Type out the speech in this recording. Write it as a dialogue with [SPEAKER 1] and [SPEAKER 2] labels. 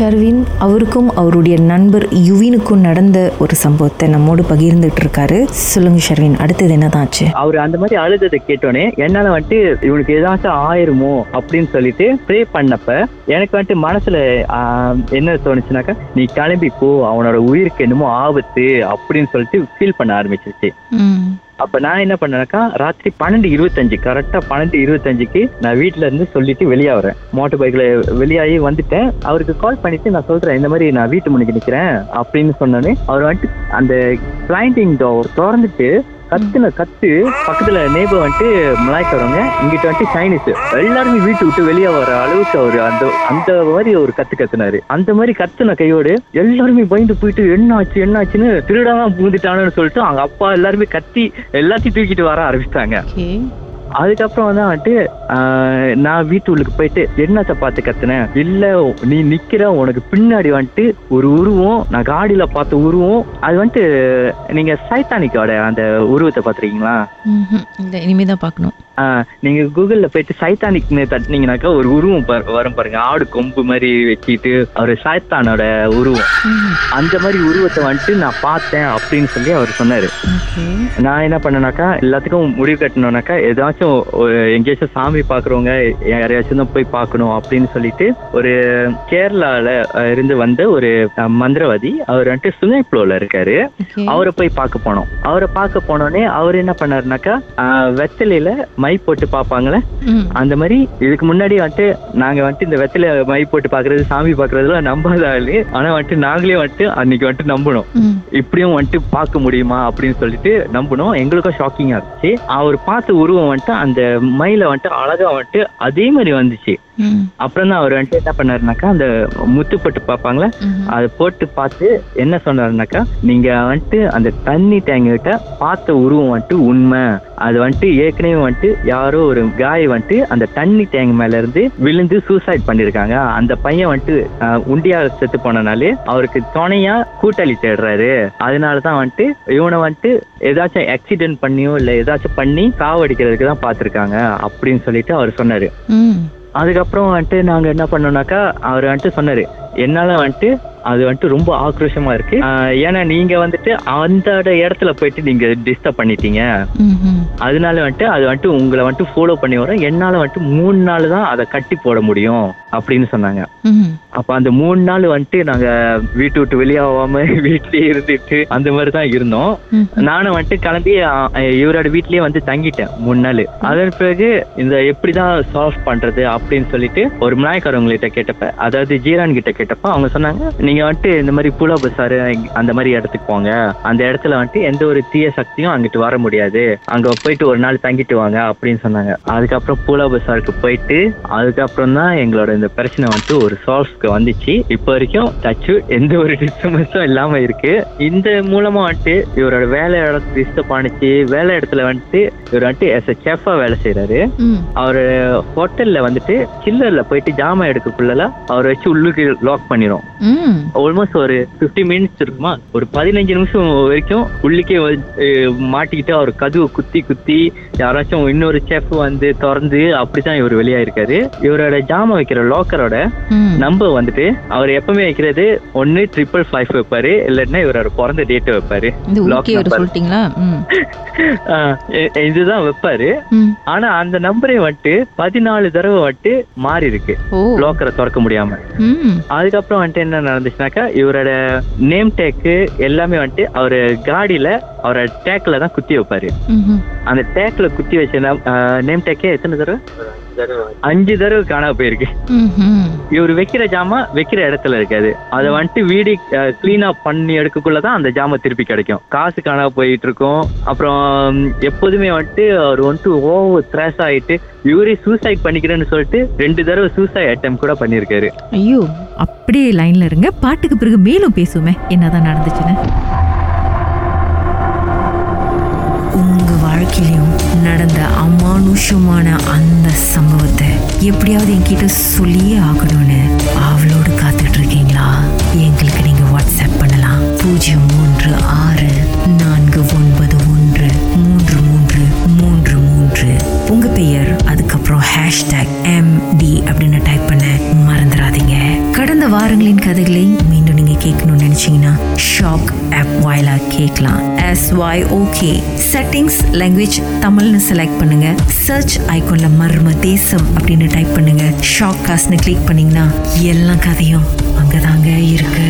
[SPEAKER 1] ஷர்வின் அவருக்கும் அவருடைய நண்பர் யுவினுக்கும் நடந்த ஒரு சம்பவத்தை நம்மோடு பகிர்ந்துட்டு இருக்காரு சொல்லுங்க ஷர்வின் அடுத்தது என்னதாச்சு?
[SPEAKER 2] அவர் அந்த மாதிரி அழுததை கேட்டோன்னே என்னால வந்துட்டு இவனுக்கு ஏதாச்சும் ஆயிருமோ அப்படின்னு சொல்லிட்டு ப்ரே பண்ணப்ப எனக்கு வந்துட்டு மனசுல ஆஹ், என்ன தோணுச்சுனாக்கா நீ கிளம்பி போ அவனோட உயிருக்கு என்னமோ ஆபத்து அப்படின்னு சொல்லிட்டு ஃபீல் பண்ண ஆரம்பிச்சிருச்சு.
[SPEAKER 3] ம்.
[SPEAKER 2] அப்ப நான் என்ன பண்ணேனாக்கா ராத்திரி பன்னெண்டு இருபத்தஞ்சு கரெக்டா பன்னெண்டு இருபத்தஞ்சுக்கு நான் வீட்டுல இருந்து சொல்லிட்டு வெளியே வரேன் மோட்டர் பைக்ல வெளியாகி வந்துட்டேன். அவருக்கு கால் பண்ணிட்டு நான் சொல்றேன் இந்த மாதிரி நான் வீட்டு முன்னுக்கு நிக்கிறேன் அப்படின்னு சொன்னோன்னே அவர் வந்துட்டு அந்த கிளைண்டிங் டோர் திறந்துட்டு கத்துன கத்து பக்கத்துல நேபர் வந்துட்டு மலாய்க்காரவங்க இங்கிட்ட வந்துட்டு சைனீஸ் எல்லாருமே வீட்டு விட்டு வெளியே வர அளவுக்கு அவரு அந்த அந்த மாதிரி ஒரு கத்து கத்துனாரு. அந்த மாதிரி கத்துன கையோடு எல்லாருமே பயந்து போயிட்டு என்ன ஆச்சு என்ன ஆச்சுன்னு திருடாதான் பூந்துட்டானுன்னு சொல்லிட்டு அவங்க அப்பா எல்லாருமே கத்தி எல்லாத்தையும் தூக்கிட்டு வர ஆரம்பிச்சிட்டாங்க. அதுக்கப்புறம் வந்து வந்துட்டு ஆஹ், நான் வீட்டு உள்ளுக்கு போயிட்டு என்னத்தை பார்த்து கத்துனேன் இல்ல நீ நிக்கிற உனக்கு பின்னாடி வந்துட்டு ஒரு உருவம் நான் காடியில பார்த்த உருவம் அது வந்துட்டு நீங்க சைத்தானிக்கோட அந்த உருவத்தை
[SPEAKER 3] பாத்துருக்கீங்களா இனிமேதான்
[SPEAKER 2] பாக்கணும் நீங்க கூகுள்ல போயிட்டு சைத்தானிக்னு தட்டினீங்கனாக்கா ஒரு உருவம் வரும் பாருங்க. ஆடு கொம்பு மாதிரி வச்சுட்டு அவர் சைத்தானோட உருவம். அந்த மாதிரி உருவத்தை வந்துட்டு நான் பார்த்தேன் அப்படின்னு சொல்லி அவர் சொன்னாரு. நான் என்ன பண்ணேனாக்கா எல்லாத்துக்கும் முடிவு கட்டணும்னாக்கா ஏதாச்சும் எங்கேயாச்சும் சாமி பாக்குறவங்க யாரையாச்சும் தான் போய் பார்க்கணும் அப்படின்னு சொல்லிட்டு ஒரு கேரளால இருந்து வந்த ஒரு மந்திரவாதி அவர் வந்துட்டு சுனைப்ளோல இருக்காரு. அவரை போய் பார்க்க போனோம். அவரை பார்க்க போனோடனே அவர் என்ன பண்ணாருனாக்கா வெத்தலையில மை போட்டு பார்ப்பாங்களே? அந்த மாதிரி இதுக்கு முன்னாடி வந்துட்டு நாங்க வந்துட்டு இந்த வெத்தலை மை போட்டு பாக்குறது சாமி பாக்குறதுலாம் நம்பாத ஆளு. ஆனா வந்துட்டு நாங்களே வந்துட்டு அன்னைக்கு வந்துட்டு நம்பணும். இப்படியும் வந்துட்டு பார்க்க முடியுமா அப்படின்னு சொல்லிட்டு நம்பணும். எங்களுக்கும் ஷாக்கிங்கா இருந்துச்சு. அவர் பார்த்த உருவம் வந்துட்டு அந்த மயில வந்துட்டு அழகா வந்துட்டு அதே மாதிரி வந்துச்சு. அப்புறம் தான் அவர் வந்துட்டு என்ன பண்ணாருனாக்கா அந்த முத்துப்பட்டு பார்ப்பாங்களே
[SPEAKER 3] ம்ஹும்.
[SPEAKER 2] அதை போட்டு பார்த்து என்ன சொன்னாருனாக்கா நீங்க வந்துட்டு அந்த தண்ணி டேங்க் கிட்ட பார்த்த உருவம் வந்துட்டு உண்மை. அது வந்துட்டு ஏற்கனவே வந்துட்டு யாரோ ஒரு காய் வந்துட்டு அந்த தண்ணி டேங்க் மேல இருந்து விழுந்து சூசைட் பண்ணிருக்காங்க. அந்த பையன் வந்துட்டு உண்டியா செத்து போனனாலே அவருக்கு துணையா கூட்டாளி தேடுறாரு. அதனால தான் வந்துட்டு இவனை வந்துட்டு ஏதாச்சும் ஆக்சிடென்ட் பண்ணியோ இல்ல ஏதாச்சும் பண்ணி சாவடிக்கிறதுக்கு தான் பார்த்திருக்காங்க அப்படின்னு சொல்லிட்டு அவர் சொன்னாரு. அதுக்கப்புறம் வந்துட்டு நாங்க என்ன பண்ணோம்னாக்கா அவர் வந்துட்டு சொன்னாரு என்னால வந்துட்டு அது வந்துட்டு ரொம்ப ஆக்ரோஷமா இருக்கு. ஏன்னா நீங்க வந்துட்டு அந்த இடத்துல போயிட்டு நீங்க டிஸ்டர்ப் பண்ணிட்டீங்க. அதனால வந்துட்டு அது வந்துட்டு உங்களை வந்துட்டு ஃபாலோ பண்ணி வரும். என்னால வந்துட்டு மூணு நாள் தான் அதை கட்டி போட முடியும் அப்படின்னு சொன்னாங்க. அப்ப அந்த மூணு நாள் வந்துட்டு நாங்க வீட்டு விட்டு வெளியாகாம வீட்லயே இருந்துட்டு அந்த மாதிரி தான் இருந்தோம். நானும் வந்துட்டு கிளம்பி இவரோட வீட்லயே வந்து தங்கிட்டேன் மூணு நாள். அதன் பிறகு இந்த எப்படிதான் சால்வ் பண்றது அப்படின்னு சொல்லிட்டு ஒரு மிளாய்க்காரவங்ககிட்ட கேட்டப்ப அதாவது ஜீரான் கிட்ட கேட்டப்ப அவங்க சொன்னாங்க நீங்க வந்துட்டு இந்த மாதிரி புலா பசாரு அந்த மாதிரி இடத்துக்கு போங்க. அந்த இடத்துல வந்துட்டு எந்த ஒரு தீய சக்தியும் அங்கிட்டு வர முடியாது. அங்க போயிட்டு ஒரு நாள் தங்கிட்டு வாங்க அப்படின்னு சொன்னாங்க. அதுக்கப்புறம் பூலா பசாருக்கு போயிட்டு அதுக்கப்புறம் தான் எங்களோட இந்த பிரச்சனை வந்துட்டு ஒரு சால்வ்க்கு வந்துச்சு. இப்போ வரைக்கும் டச்சு எந்த ஒரு டிஸ்டர்பன்ஸும் இல்லாம இருக்கு. இந்த மூலமா வந்துட்டு இவரோட வேலை இடத்துல டிஸ்டர்ப் ஆனிச்சு வேலை இடத்துல வந்துட்டு இவர் வந்துட்டு எஸ் எ செஃபா வேலை செய்யறாரு அவர் ஹோட்டல்ல வந்துட்டு சில்லர்ல போயிட்டு ஜாமான் எடுக்கக்குள்ள அவர் வச்சு உள்ளுக்கு லாக் பண்ணிரும்.
[SPEAKER 3] ம்.
[SPEAKER 2] ஆல்மோஸ்ட் ஒரு 50 மினிட்ஸ் இருக்குமா? ஒரு பதினஞ்சு நிமிஷம் வரைக்கும் உள்ளுக்கே மாட்டிக்கிட்டு அவர் கதவு குத்தி குத்தி யாராச்சும் இன்னொரு செஃப் வந்து திறந்து அப்படிதான் இவர் வெளியாயிருக்காரு. இவரோட ஜாமான் வைக்கிற லாக்கரோட நம்பர் வந்துட்டு அவர் எப்பவுமே வைக்கிறது ஒன்னு ட்ரிபிள் ஃபைவ் வைப்பாரு. இல்லைன்னா இவரோட பிறந்த டேட்டை வைப்பாரு. இதுதான் வைப்பாரு. ஆனா அந்த நம்பரே வந்துட்டு பதினாலு தடவை வந்துட்டு மாறி இருக்கு லாக்கரை திறக்க முடியாம. அதுக்கப்புறம் வந்துட்டு என்ன நடந்துச்சுனாக்கா இவரோட நேம் டேக்கு எல்லாமே வந்துட்டு அவரு காடியில அவரோட டேக்ல தான் குத்தி வைப்பாரு. அந்த டேக்ல குத்தி வச்ச நேம் டேக்கே எத்தனை தடவை அஞ்சு தடவை காணாம போயிருக்கு. இவர் வைக்கிற ஜாமா வைக்கிற இடத்துல இருக்காது. அதை வந்துட்டு வீடு கிளீன் அப் பண்ணி எடுக்கக்குள்ளதான் அந்த ஜாமா திருப்பி கிடைக்கும். காசு காணாம போயிட்டு இருக்கும் அப்புறம் எப்போதுமே வந்துட்டு அவர் வந்துட்டு ஓவர் த்ராஷ் ஆயிட்டு இவரே சூசைட் பண்ணிக்கிறேன்னு சொல்லிட்டு ரெண்டு தடவை சூசைட் அட்டம் கூட பண்ணியிருக்காரு.
[SPEAKER 3] ஐயோ
[SPEAKER 4] அப்படியே லைன்ல இருங்க. பாட்டுக்கு பிறகு மேலும் பேசுவோமே. என்னதான் நடந்துச்சுன்னு.
[SPEAKER 1] வாழ்க்கையிலையும் நடந்த அமானுஷமான அந்த சம்பவத்தை எப்படியாவது என்கிட்ட சொல்லியே ஆகணும்னு அவளோடு காத்துட்டு இருக்கீங்களா? எங்களுக்கு நீங்க வாட்ஸ்அப் பண்ணலாம். பூஜ்ஜியம் வாரங்களின் கதைகளை மீண்டும் நீங்க கேட்கணும்னு நினைச்சீங்கன்னா ஷாக் ஆப் வாயிலா கேட்கலாம். எஸ் வாய் ஓகே செட்டிங்ஸ் லாங்குவேஜ் தமிழ்னு செலக்ட் பண்ணுங்க. சர்ச் ஐக்கோன்ல மர்ம தேசம் அப்படின்னு டைப் பண்ணுங்க. ஷாக் காஸ்ட்னு கிளிக் பண்ணீங்கன்னா எல்லா கதையும் அங்கதாங்க இருக்கு.